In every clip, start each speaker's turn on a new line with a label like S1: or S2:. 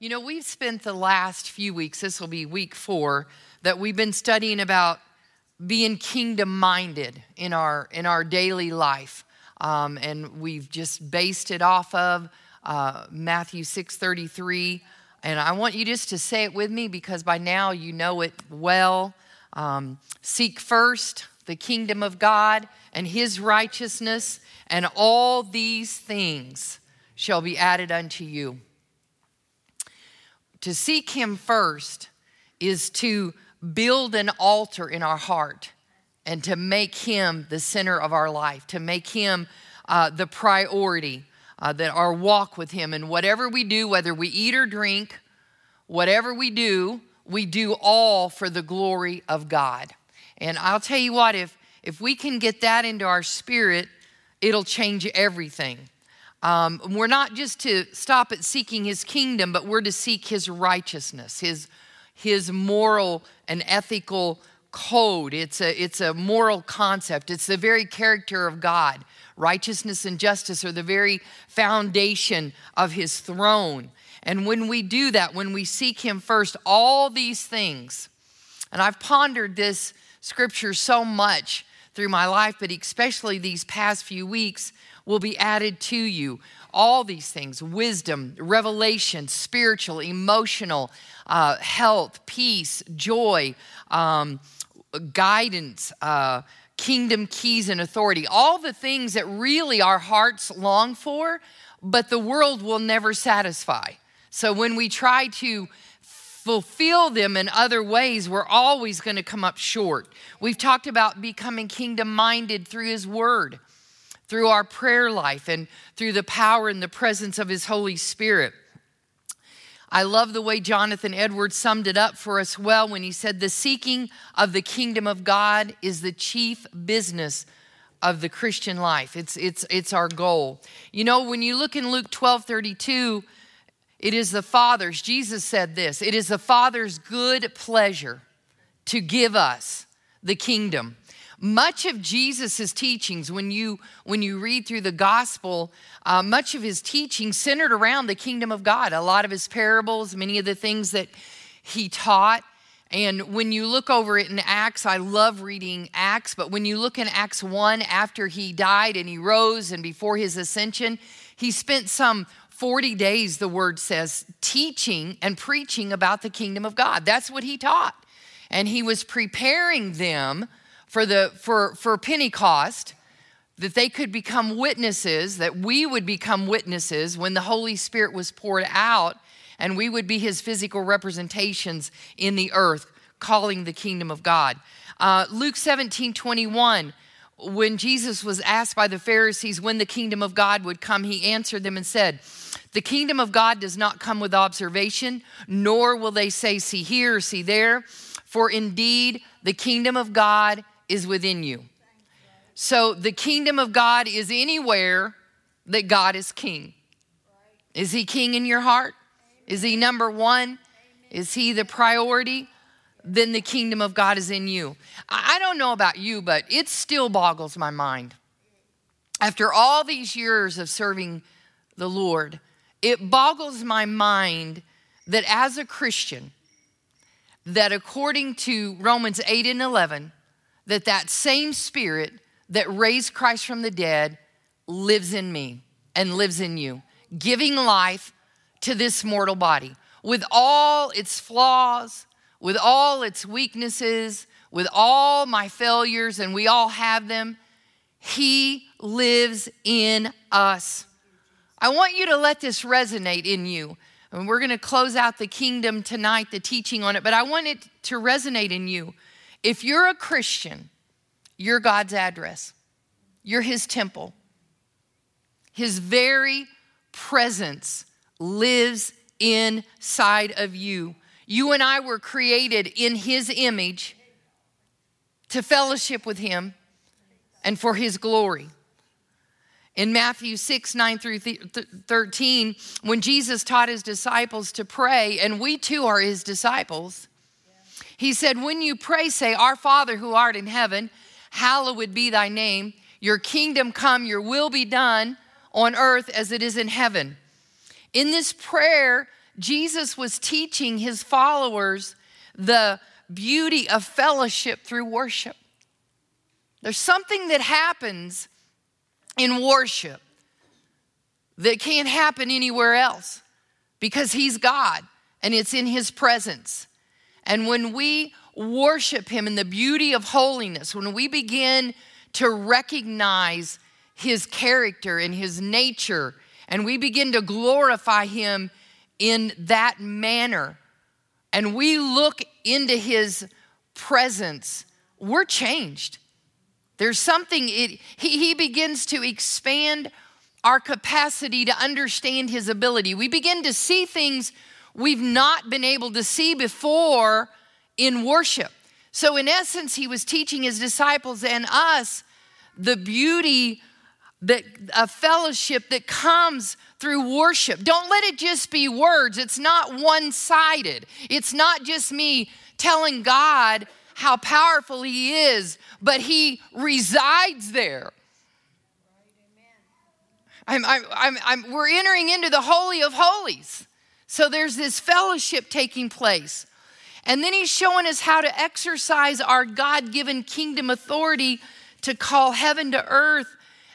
S1: You know, we've spent the last few weeks, this will be week four, that we've been studying about being kingdom minded in our, in our daily life. Um, and we've just based it off of uh, Matthew 6:33. And I want you just to say it with me because by now you know it well. Um, Seek first the kingdom of God and his righteousness, and all these things shall be added unto you. To seek Him first is to build an altar in our heart and to make Him the center of our life, to make Him uh, the priority, uh, that our walk with Him and whatever we do, whether we eat or drink, whatever we do, we do all for the glory of God. And I'll tell you what, if, if we can get that into our spirit, it'll change everything. Um, we're not just to stop at seeking his kingdom, but we're to seek his righteousness, his, his moral and ethical code. It's a, it's a moral concept, it's the very character of God. Righteousness and justice are the very foundation of his throne. And when we do that, when we seek him first, all these things, and I've pondered this scripture so much through my life, but especially these past few weeks, will be added to you. All these things wisdom, revelation, spiritual, emotional, uh, health, peace, joy, um, guidance, uh, kingdom keys and authority, all the things that really our hearts long for, but the world will never satisfy. So when we try to fulfill them in other ways, we're always going to come up short. We've talked about becoming kingdom minded through His Word through our prayer life and through the power and the presence of His Holy Spirit. I love the way Jonathan Edwards summed it up for us well when he said, The seeking of the kingdom of God is the chief business of the Christian life. It's, it's, it's our goal. You know, when you look in Luke 12 32, it is the Father's, Jesus said this, it is the Father's good pleasure to give us the kingdom. Much of Jesus' teachings, when you, when you read through the gospel, uh, much of his teaching centered around the kingdom of God. A lot of his parables, many of the things that he taught. And when you look over it in Acts, I love reading Acts, but when you look in Acts 1, after he died and he rose and before his ascension, he spent some 40 days, the word says, teaching and preaching about the kingdom of God. That's what he taught. And he was preparing them for, the, for, for Pentecost, that they could become witnesses, that we would become witnesses when the Holy Spirit was poured out, and we would be his physical representations in the earth, calling the kingdom of God. Uh, Luke 17 21, when Jesus was asked by the Pharisees when the kingdom of God would come, he answered them and said, The kingdom of God does not come with observation, nor will they say, See here, see there. For indeed, the kingdom of God is within you. So the kingdom of God is anywhere that God is king. Is he king in your heart? Is he number one? Is he the priority? Then the kingdom of God is in you. I don't know about you, but it still boggles my mind. After all these years of serving the Lord, it boggles my mind that as a Christian, that according to Romans 8 and 11, that that same spirit that raised Christ from the dead lives in me and lives in you, giving life to this mortal body with all its flaws, with all its weaknesses, with all my failures, and we all have them. He lives in us. I want you to let this resonate in you. And we're going to close out the kingdom tonight, the teaching on it, but I want it to resonate in you if you're a Christian, you're God's address, you're His temple. His very presence lives inside of you. You and I were created in His image to fellowship with Him and for His glory. In Matthew 6, 9 through 13, when Jesus taught his disciples to pray, and we too are his disciples, he said, When you pray, say, Our Father who art in heaven, hallowed be thy name. Your kingdom come, your will be done on earth as it is in heaven. In this prayer, Jesus was teaching his followers the beauty of fellowship through worship. There's something that happens in worship that can't happen anywhere else because He's God and it's in His presence. And when we worship Him in the beauty of holiness, when we begin to recognize His character and His nature, and we begin to glorify Him in that manner, and we look into His presence, we're changed. There's something, it, he, he begins to expand our capacity to understand his ability. We begin to see things we've not been able to see before in worship. So, in essence, he was teaching his disciples and us the beauty that a fellowship that comes through worship. Don't let it just be words. It's not one sided. It's not just me telling God how powerful He is, but He resides there. I'm, I'm, I'm, we're entering into the Holy of Holies. So there's this fellowship taking place. And then he's showing us how to exercise our God given kingdom authority to call heaven to earth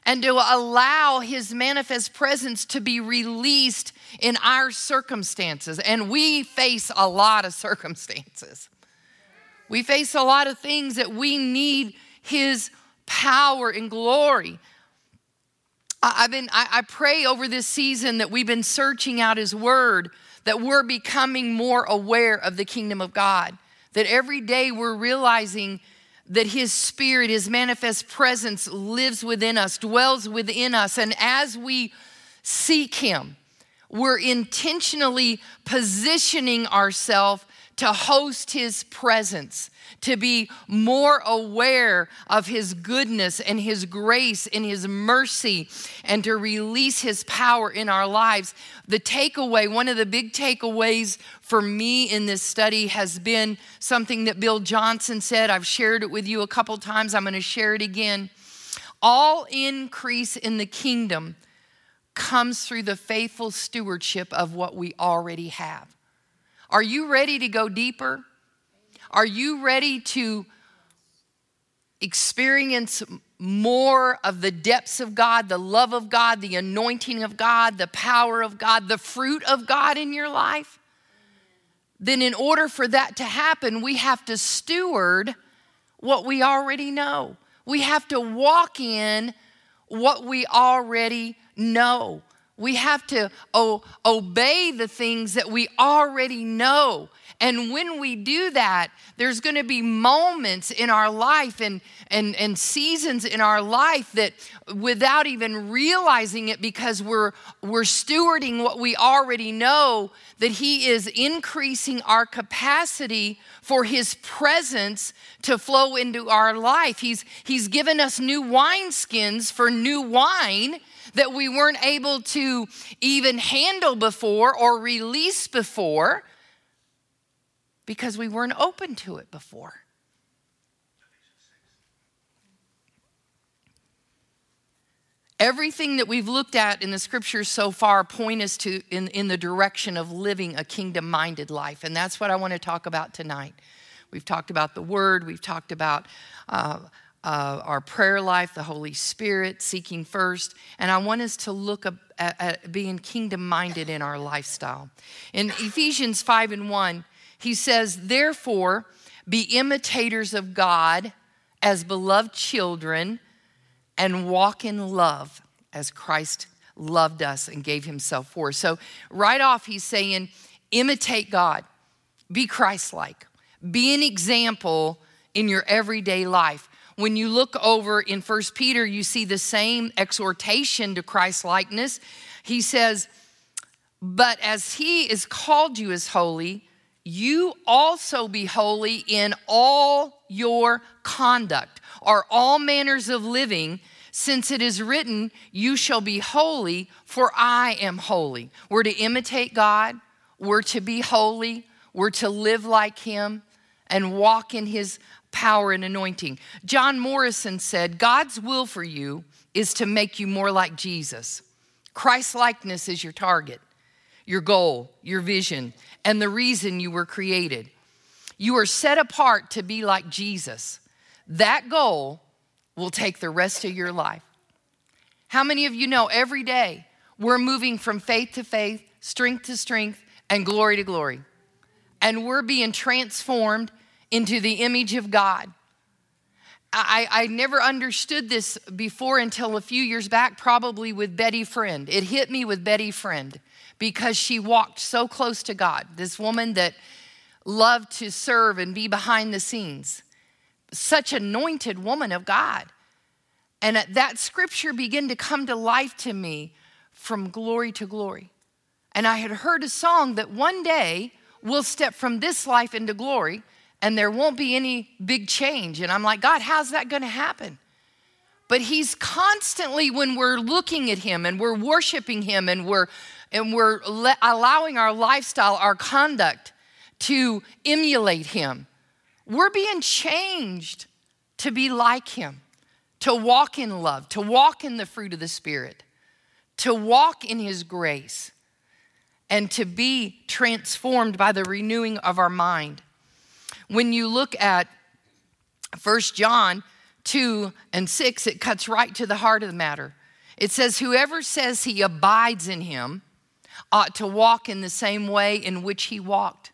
S1: and to allow his manifest presence to be released in our circumstances. And we face a lot of circumstances. We face a lot of things that we need His power and glory. I've been, I, pray over this season that we've been searching out His Word, that we're becoming more aware of the kingdom of God, that every day we're realizing that His Spirit, His manifest presence lives within us, dwells within us. And as we seek Him, we're intentionally positioning ourselves to host his presence, to be more aware of his goodness and his grace and his mercy, and to release his power in our lives. The takeaway, one of the big takeaways for me in this study has been something that Bill Johnson said. I've shared it with you a couple times, I'm going to share it again. All increase in the kingdom comes through the faithful stewardship of what we already have. Are you ready to go deeper? Are you ready to experience more of the depths of God, the love of God, the anointing of God, the power of God, the fruit of God in your life? Then, in order for that to happen, we have to steward what we already know. We have to walk in what we already know. We have to o- obey the things that we already know. And when we do that, there's going to be moments in our life and, and, and seasons in our life that without even realizing it, because we're, we're stewarding what we already know, that He is increasing our capacity for His presence to flow into our life. He's, he's given us new wineskins for new wine that we weren't able to even handle before or release before because we weren't open to it before. Everything that we've looked at in the scriptures so far point us to in, in the direction of living a kingdom-minded life. And that's what I want to talk about tonight. We've talked about the word, we've talked about uh, uh, our prayer life, the Holy Spirit, seeking first. And I want us to look at, at being kingdom minded in our lifestyle. In Ephesians 5 and 1, he says, Therefore, be imitators of God as beloved children and walk in love as Christ loved us and gave himself for. So, right off, he's saying, imitate God, be Christ like, be an example in your everyday life. When you look over in First Peter, you see the same exhortation to Christ likeness. He says, But as he is called you as holy, you also be holy in all your conduct or all manners of living, since it is written, You shall be holy, for I am holy. We're to imitate God, we're to be holy, we're to live like Him and walk in His power and anointing. John Morrison said, God's will for you is to make you more like Jesus. Christ likeness is your target. Your goal, your vision, and the reason you were created. You are set apart to be like Jesus. That goal will take the rest of your life. How many of you know every day we're moving from faith to faith, strength to strength, and glory to glory? And we're being transformed into the image of God. I, I never understood this before until a few years back, probably with Betty Friend. It hit me with Betty Friend because she walked so close to God. This woman that loved to serve and be behind the scenes, such anointed woman of God. And that scripture began to come to life to me from glory to glory. And I had heard a song that one day we'll step from this life into glory and there won't be any big change. And I'm like, God, how's that going to happen? But He's constantly, when we're looking at Him and we're worshiping Him and we're and we're le- allowing our lifestyle, our conduct to emulate Him, we're being changed to be like Him, to walk in love, to walk in the fruit of the Spirit, to walk in His grace, and to be transformed by the renewing of our mind. When you look at 1 John 2 and 6, it cuts right to the heart of the matter. It says, Whoever says he abides in him ought to walk in the same way in which he walked.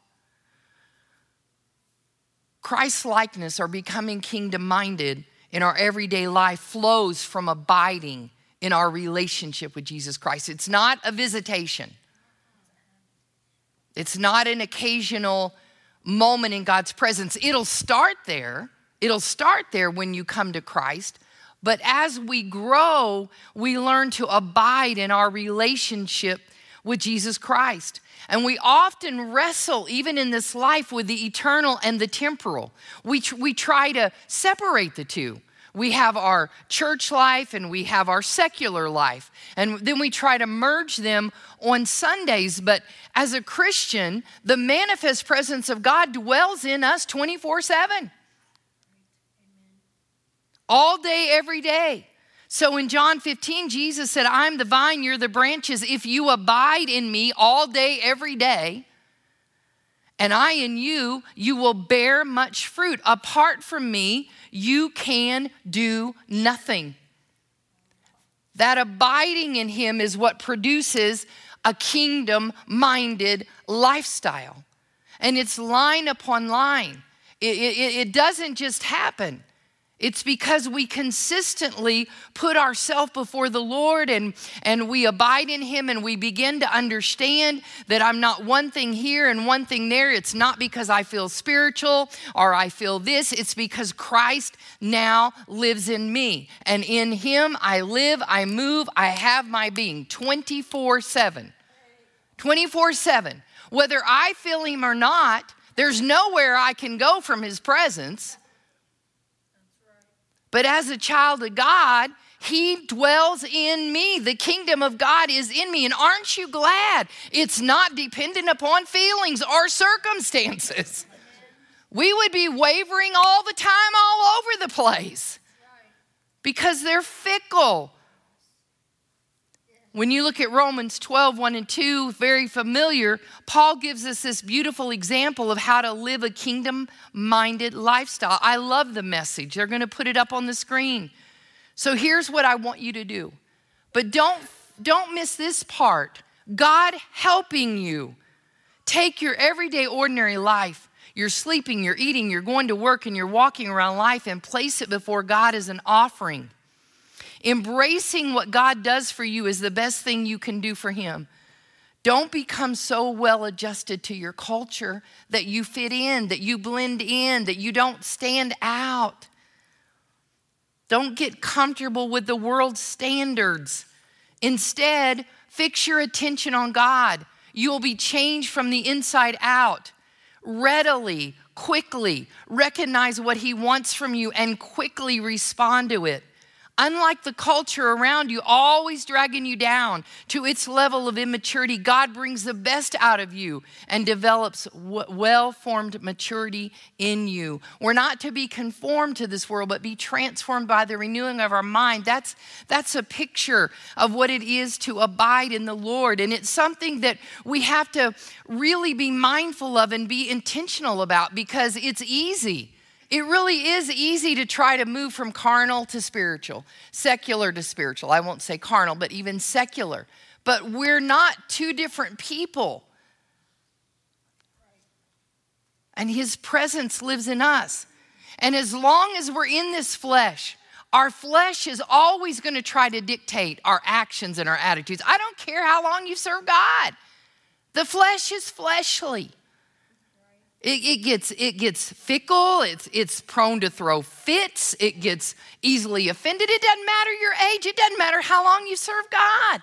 S1: Christ's likeness or becoming kingdom minded in our everyday life flows from abiding in our relationship with Jesus Christ. It's not a visitation, it's not an occasional moment in God's presence. It'll start there. It'll start there when you come to Christ. But as we grow, we learn to abide in our relationship with Jesus Christ. And we often wrestle, even in this life, with the eternal and the temporal. We, tr- we try to separate the two. We have our church life and we have our secular life. And then we try to merge them on Sundays. But as a Christian, the manifest presence of God dwells in us 24 7. All day, every day. So in John 15, Jesus said, I'm the vine, you're the branches. If you abide in me all day, every day, and I in you, you will bear much fruit. Apart from me, you can do nothing. That abiding in Him is what produces a kingdom minded lifestyle. And it's line upon line. It, it, it, doesn't just happen. It's because we consistently put ourselves before the Lord and, and we abide in Him and we begin to understand that I'm not one thing here and one thing there. It's not because I feel spiritual or I feel this. It's because Christ now lives in me. And in Him I live, I move, I have my being 24 7. 24 7. Whether I feel Him or not, there's nowhere I can go from His presence. But as a child of God, he dwells in me. The kingdom of God is in me. And aren't you glad it's not dependent upon feelings or circumstances? We would be wavering all the time, all over the place because they're fickle. When you look at Romans 12, 1 and 2, very familiar, Paul gives us this beautiful example of how to live a kingdom minded lifestyle. I love the message. They're going to put it up on the screen. So here's what I want you to do. But don't, don't miss this part God helping you take your everyday, ordinary life. You're sleeping, you're eating, you're going to work, and you're walking around life and place it before God as an offering. Embracing what God does for you is the best thing you can do for Him. Don't become so well adjusted to your culture that you fit in, that you blend in, that you don't stand out. Don't get comfortable with the world's standards. Instead, fix your attention on God. You will be changed from the inside out. Readily, quickly recognize what He wants from you and quickly respond to it. Unlike the culture around you, always dragging you down to its level of immaturity, God brings the best out of you and develops well formed maturity in you. We're not to be conformed to this world, but be transformed by the renewing of our mind. That's, that's a picture of what it is to abide in the Lord. And it's something that we have to really be mindful of and be intentional about because it's easy. It really is easy to try to move from carnal to spiritual, secular to spiritual. I won't say carnal, but even secular. But we're not two different people. And His presence lives in us. And as long as we're in this flesh, our flesh is always going to try to dictate our actions and our attitudes. I don't care how long you serve God, the flesh is fleshly. It, it, gets, it gets fickle, it's, it's prone to throw fits, it gets easily offended. It doesn't matter your age, it doesn't matter how long you serve God.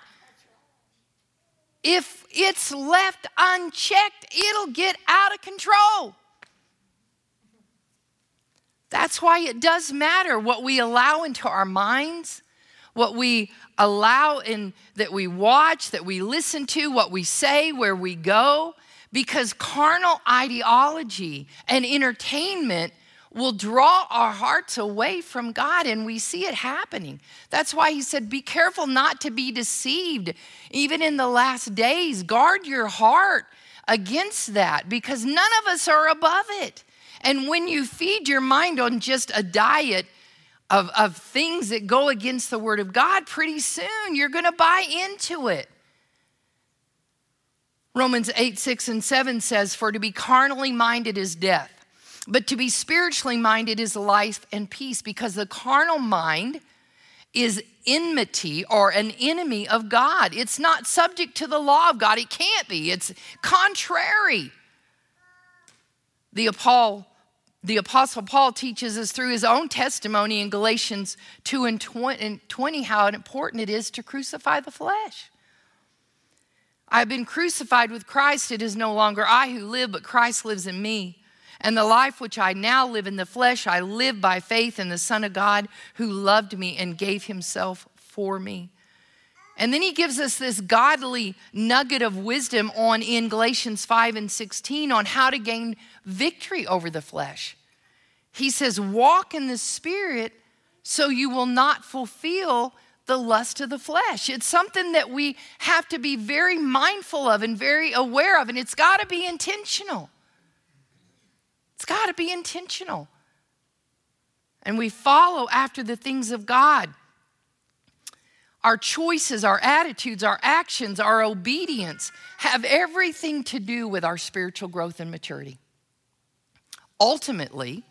S1: If it's left unchecked, it'll get out of control. That's why it does matter what we allow into our minds, what we allow in that we watch, that we listen to, what we say, where we go because carnal ideology and entertainment will draw our hearts away from God, and we see it happening. That's why he said, Be careful not to be deceived. Even in the last days, guard your heart against that because none of us are above it. And when you feed your mind on just a diet of, of things that go against the Word of God, pretty soon you're going to buy into it. Romans 8, 6, and 7 says, For to be carnally minded is death, but to be spiritually minded is life and peace, because the carnal mind is enmity or an enemy of God. It's not subject to the law of God. It can't be. It's contrary. The Paul, the apostle Paul teaches us through his own testimony in Galatians 2 and 20 how important it is to crucify the flesh. I've been crucified with Christ. It is no longer I who live, but Christ lives in me. And the life which I now live in the flesh, I live by faith in the Son of God who loved me and gave himself for me. And then he gives us this godly nugget of wisdom on in Galatians 5 and 16 on how to gain victory over the flesh. He says, Walk in the Spirit so you will not fulfill the lust of the flesh. It's something that we have to be very mindful of and very aware of, and it's got to be intentional. It's got to be intentional. And we follow after the things of God. Our choices, our attitudes, our actions, our obedience have everything to do with our spiritual growth and maturity. Ultimately,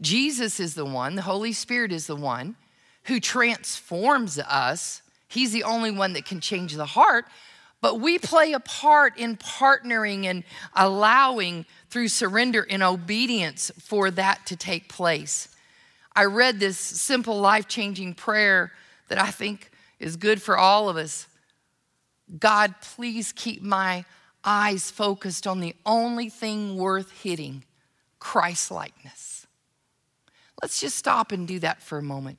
S1: Jesus is the one, the Holy Spirit is the one who transforms us. He's the only one that can change the heart. But we play a part in partnering and allowing through surrender and obedience for that to take place. I read this simple life changing prayer that I think is good for all of us. God, please keep my eyes focused on the only thing worth hitting Christ likeness. Let's just stop and do that for a moment.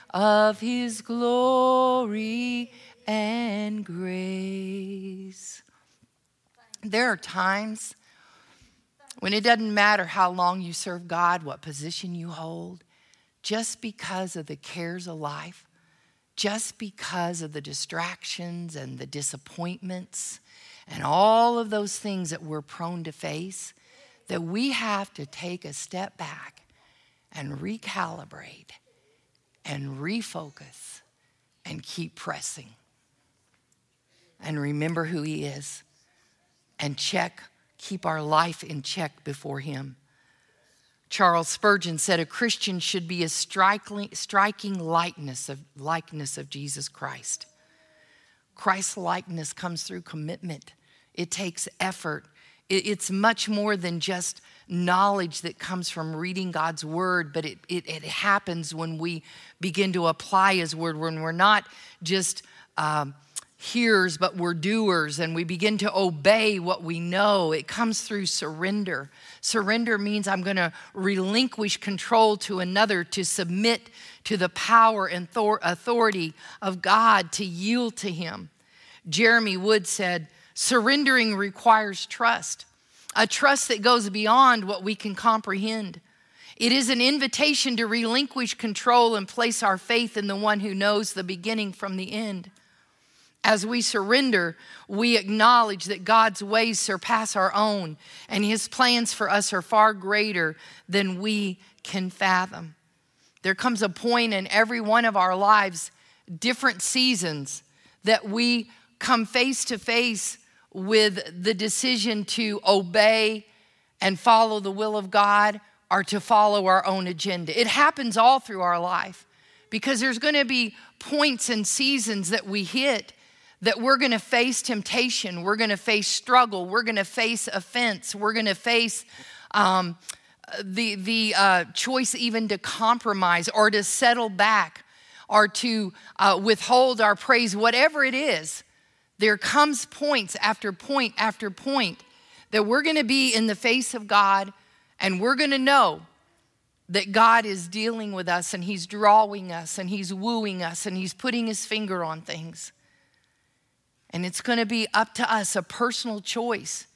S1: of his glory and grace. There are times when it doesn't matter how long you serve God, what position you hold, just because of the cares of life, just because of the distractions and the disappointments and all of those things that we're prone to face, that we have to take a step back and recalibrate and refocus and keep pressing. And remember who He is and check, keep our life in check before Him. Charles Spurgeon said a Christian should be a striking, striking likeness, of, likeness of Jesus Christ. Christ likeness comes through commitment, it takes effort. It's much more than just knowledge that comes from reading God's word, but it, it, it happens when we begin to apply His word, when we're not just. Um, hearers, but we're doers, and we begin to obey what we know. It comes through surrender. Surrender means I'm going to relinquish control to another, to submit to the power and authority of God, to yield to Him. Jeremy Wood said, Surrendering requires trust, a trust that goes beyond what we can comprehend. It is an invitation to relinquish control and place our faith in the one who knows the beginning from the end. As we surrender, we acknowledge that God's ways surpass our own, and His plans for us are far greater than we can fathom. There comes a point in every one of our lives, different seasons, that we come face to face with the decision to obey and follow the will of God or to follow our own agenda. It happens all through our life because there's going to be points and seasons that we hit that we're going to face temptation, we're going to face struggle, we're going to face offense, we're going to face um, the, the uh, choice even to compromise or to settle back or to uh, withhold our praise, whatever it is. There comes points after point after point that we're going to be in the face of God and we're going to know that God is dealing with us and He's drawing us and He's wooing us and He's putting His finger on things. And it's going to be up to us, a personal choice.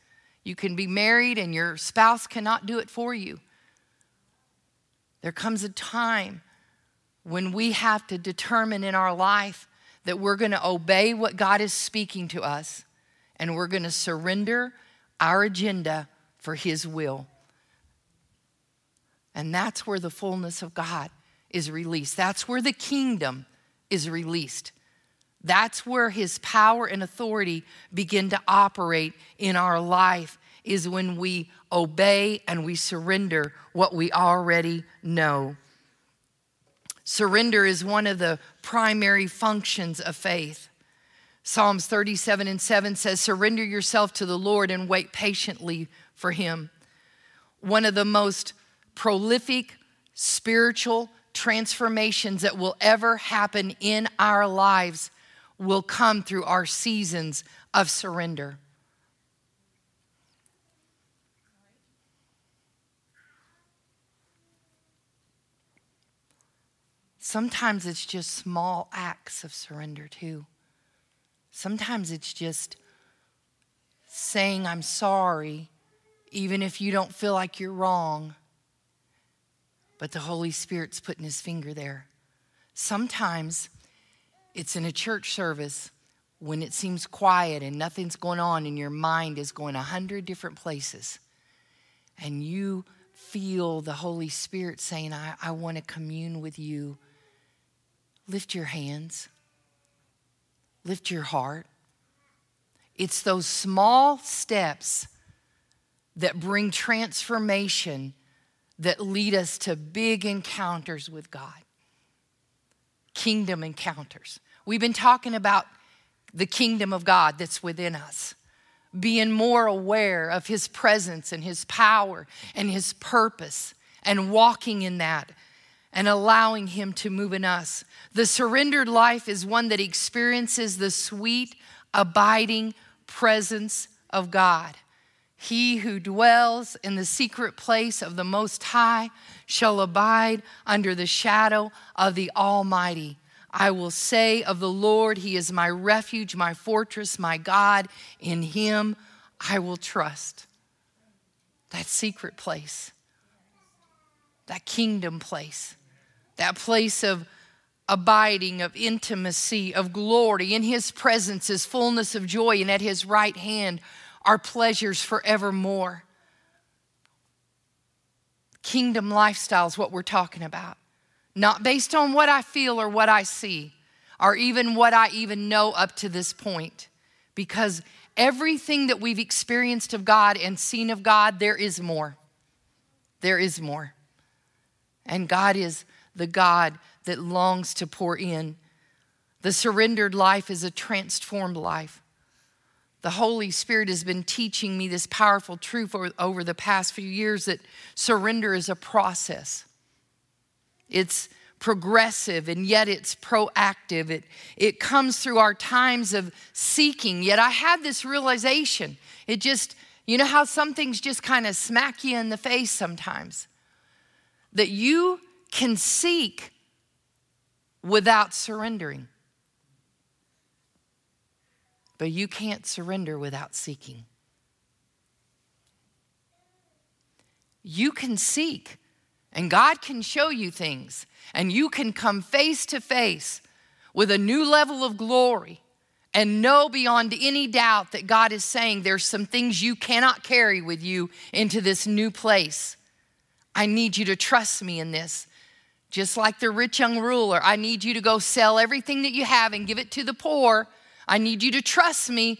S1: You can be married and your spouse cannot do it for you. There comes a time when we have to determine in our life that we're going to obey what God is speaking to us and we're going to surrender our agenda for His will. And that's where the fullness of God is released. That's where the kingdom is released. That's where his power and authority begin to operate in our life, is when we obey and we surrender what we already know. Surrender is one of the primary functions of faith. Psalms 37 and 7 says, Surrender yourself to the Lord and wait patiently for him. One of the most prolific spiritual transformations that will ever happen in our lives will come through our seasons of surrender. Sometimes it's just small acts of surrender, too. Sometimes it's just saying, I'm sorry, even if you don't feel like you're wrong. But the Holy Spirit's putting his finger there. Sometimes it's in a church service when it seems quiet and nothing's going on and your mind is going a hundred different places. And you feel the Holy Spirit saying, I, I want to commune with you. Lift your hands, lift your heart. It's those small steps that bring transformation that lead us to big encounters with God, kingdom encounters. We've been talking about the kingdom of God that's within us, being more aware of His presence and His power and His purpose and walking in that and allowing Him to move in us. The surrendered life is one that experiences the sweet, abiding presence of God. He who dwells in the secret place of the Most High shall abide under the shadow of the Almighty. I will say of the Lord, He is my refuge, my fortress, my God. In Him I will trust. That secret place, that kingdom place, that place of abiding, of intimacy, of glory. In His presence is fullness of joy, and at His right hand are pleasures forevermore. Kingdom lifestyle is what we're talking about not based on what I feel or what I see, or even what I even know up to this point. Because everything that we've experienced of God and seen of God, there is more. There is more. And God is the God that longs to pour in The surrendered life is a transformed life. The Holy Spirit has been teaching me this powerful truth over, over the past few years that surrender is a process. It's progressive and yet it's proactive. It, it comes through our times of seeking. Yet I had this realization. It just, you know how some things just kind of smack you in the face sometimes? That you can seek without surrendering. But you can't surrender without seeking. You can seek, and God can show you things, and you can come face to face with a new level of glory and know beyond any doubt that God is saying there's some things you cannot carry with you into this new place. I need you to trust me in this. Just like the rich young ruler, I need you to go sell everything that you have and give it to the poor I need you to trust me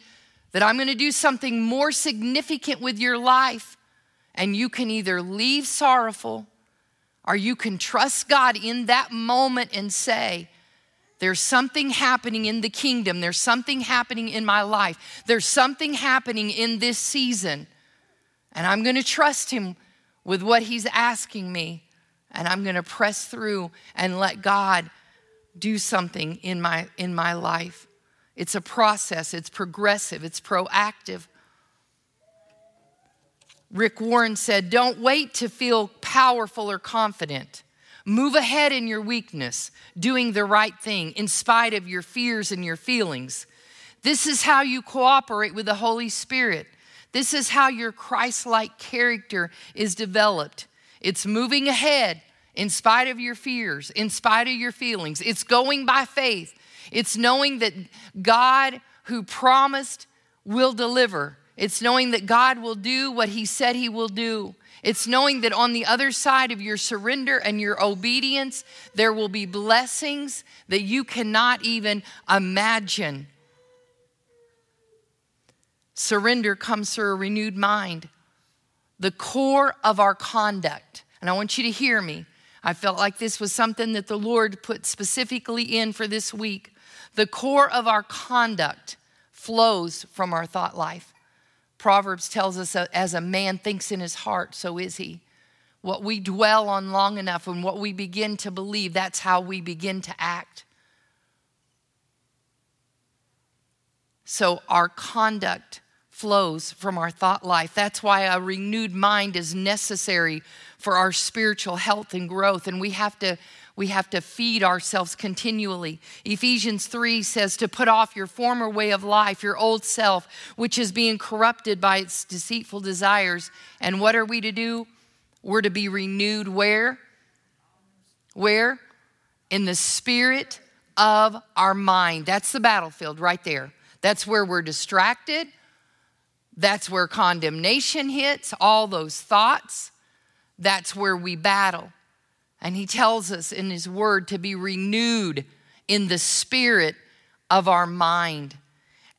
S1: that I'm going to do something more significant with your life. And you can either leave sorrowful or you can trust God in that moment and say, there's something happening in the kingdom. There's something happening in my life. There's something happening in this season. And I'm going to trust Him with what He's asking me. And I'm going to press through and let God do something in my, in my life. It's a process, it's progressive, it's proactive. Rick Warren said, Don't wait to feel powerful or confident. Move ahead in your weakness, doing the right thing in spite of your fears and your feelings. This is how you cooperate with the Holy Spirit. This is how your Christ like character is developed. It's moving ahead in spite of your fears, in spite of your feelings. It's going by faith. It's knowing that God, who promised, will deliver. It's knowing that God will do what He said He will do. It's knowing that on the other side of your surrender and your obedience, there will be blessings that you cannot even imagine. Surrender comes through a renewed mind. The core of our conduct, and I want you to hear me. I felt like this was something that the Lord put specifically in for this week. The core of our conduct flows from our thought life. Proverbs tells us as a man thinks in his heart, so is he. What we dwell on long enough and what we begin to believe, that's how we begin to act. So our conduct flows from our thought life. That's why a renewed mind is necessary for our spiritual health and growth. And we have to we have to feed ourselves continually. Ephesians 3 says to put off your former way of life, your old self, which is being corrupted by its deceitful desires. And what are we to do? We're to be renewed where? Where? In the spirit of our mind. That's the battlefield right there. That's where we're distracted. That's where condemnation hits, all those thoughts. That's where we battle. And he tells us in his word to be renewed in the spirit of our mind.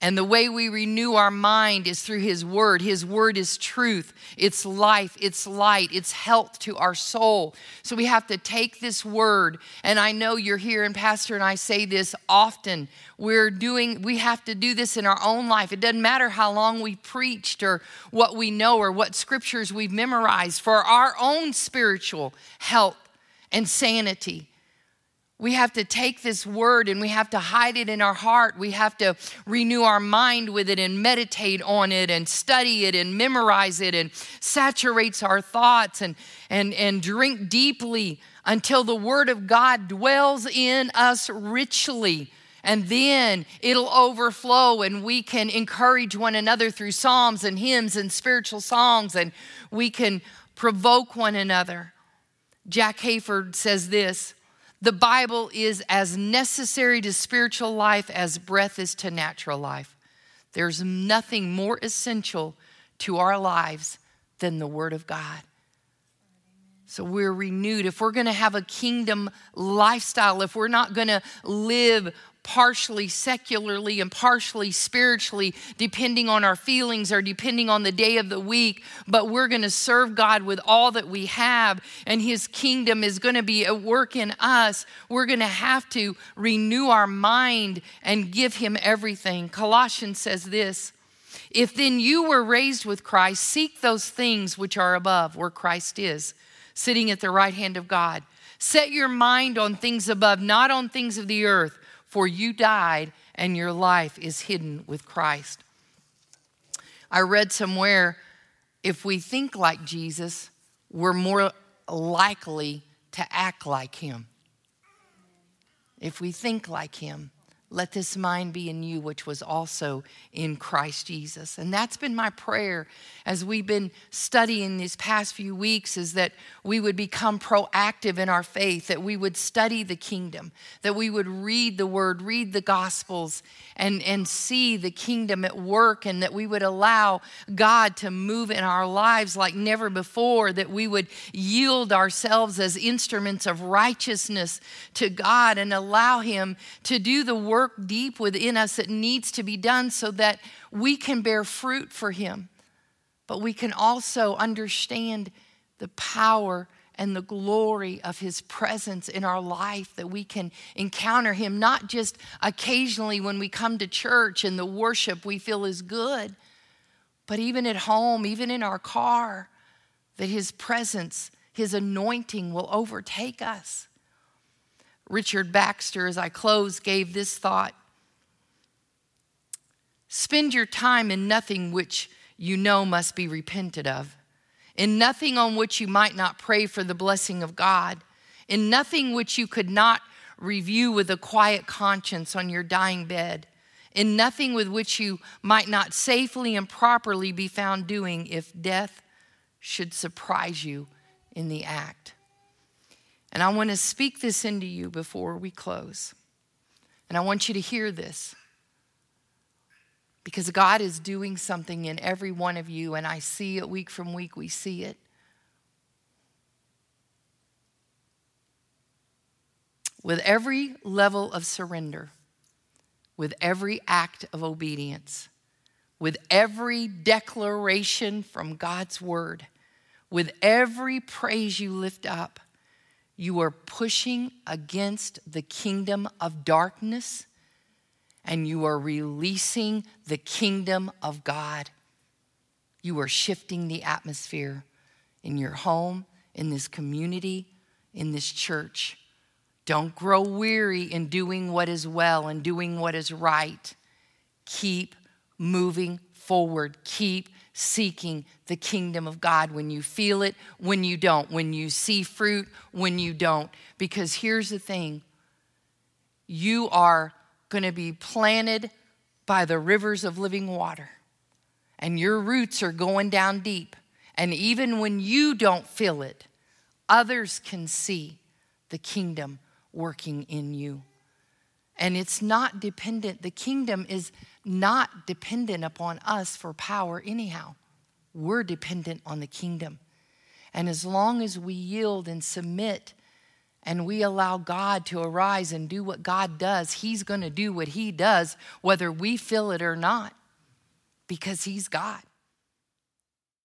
S1: And the way we renew our mind is through His Word. His Word is truth, it's life, it's light, it's health to our soul. So we have to take this Word. And I know you're here, and Pastor and I say this often. We're doing, we have to do this in our own life. It doesn't matter how long we preached or what we know or what scriptures we've memorized for our own spiritual health and sanity. We have to take this word and we have to hide it in our heart. We have to renew our mind with it and meditate on it and study it and memorize it and saturates our thoughts and, and, and drink deeply until the word of God dwells in us richly. And then it'll overflow and we can encourage one another through psalms and hymns and spiritual songs and we can provoke one another. Jack Hayford says this the Bible is as necessary to spiritual life as breath is to natural life. There's nothing more essential to our lives than the Word of God. So we're renewed. If we're going to have a kingdom lifestyle, if we're not going to live partially secularly and partially spiritually, depending on our feelings or depending on the day of the week, but we're going to serve God with all that we have, and His kingdom is going to be at work in us. We're going to have to renew our mind and give Him everything. Colossians says this. If then you were raised with Christ, seek those things which are above, where Christ is, sitting at the right hand of God. Set your mind on things above, not on things of the earth for you died and your life is hidden with Christ. I read somewhere if we think like Jesus, we're more likely to act like him. If we think like him, let this mind be in you, which was also in Christ Jesus. And that's been my prayer as we've been studying these past few weeks is that we would become proactive in our faith, that we would study the kingdom, that we would read the word, read the gospels, and, and see the kingdom at work, and that we would allow God to move in our lives like never before, that we would yield ourselves as instruments of righteousness to God and allow Him to do the work work deep within us that needs to be done so that we can bear fruit for Him. But we can also understand the power and the glory of His presence in our life, that we can encounter Him not just occasionally when we come to church and the worship we feel is good, but even at home, even in our car, that His presence, His anointing will overtake us. Richard Baxter, as I close, gave this thought Spend your time in nothing which you know must be repented of, in nothing on which you might not pray for the blessing of God, in nothing which you could not review with a quiet conscience on your dying bed, in nothing with which you might not safely and properly be found doing if death should surprise you in the act. And I want to speak this into you before we close. And I want you to hear this. Because God is doing something in every one of you, and I see it week from week, we see it. With every level of surrender, with every act of obedience, with every declaration from God's word, with every praise you lift up, you are pushing against the kingdom of darkness and you are releasing the kingdom of God. You are shifting the atmosphere in your home, in this community, in this church. Don't grow weary in doing what is well and doing what is right. Keep moving forward. Keep seeking the kingdom of God when you feel it, when you don't, when you see fruit, when you don't. Because here's the thing you are going to be planted by the rivers of living water, and your roots are going down deep. And even when you don't feel it, others can see the kingdom working in you. And it's not dependent, the kingdom is not dependent upon us for power, anyhow. We're dependent on the kingdom. And as long as we yield and submit and we allow God to arise and do what God does, He's going to do what He does, whether we feel it or not, because He's God.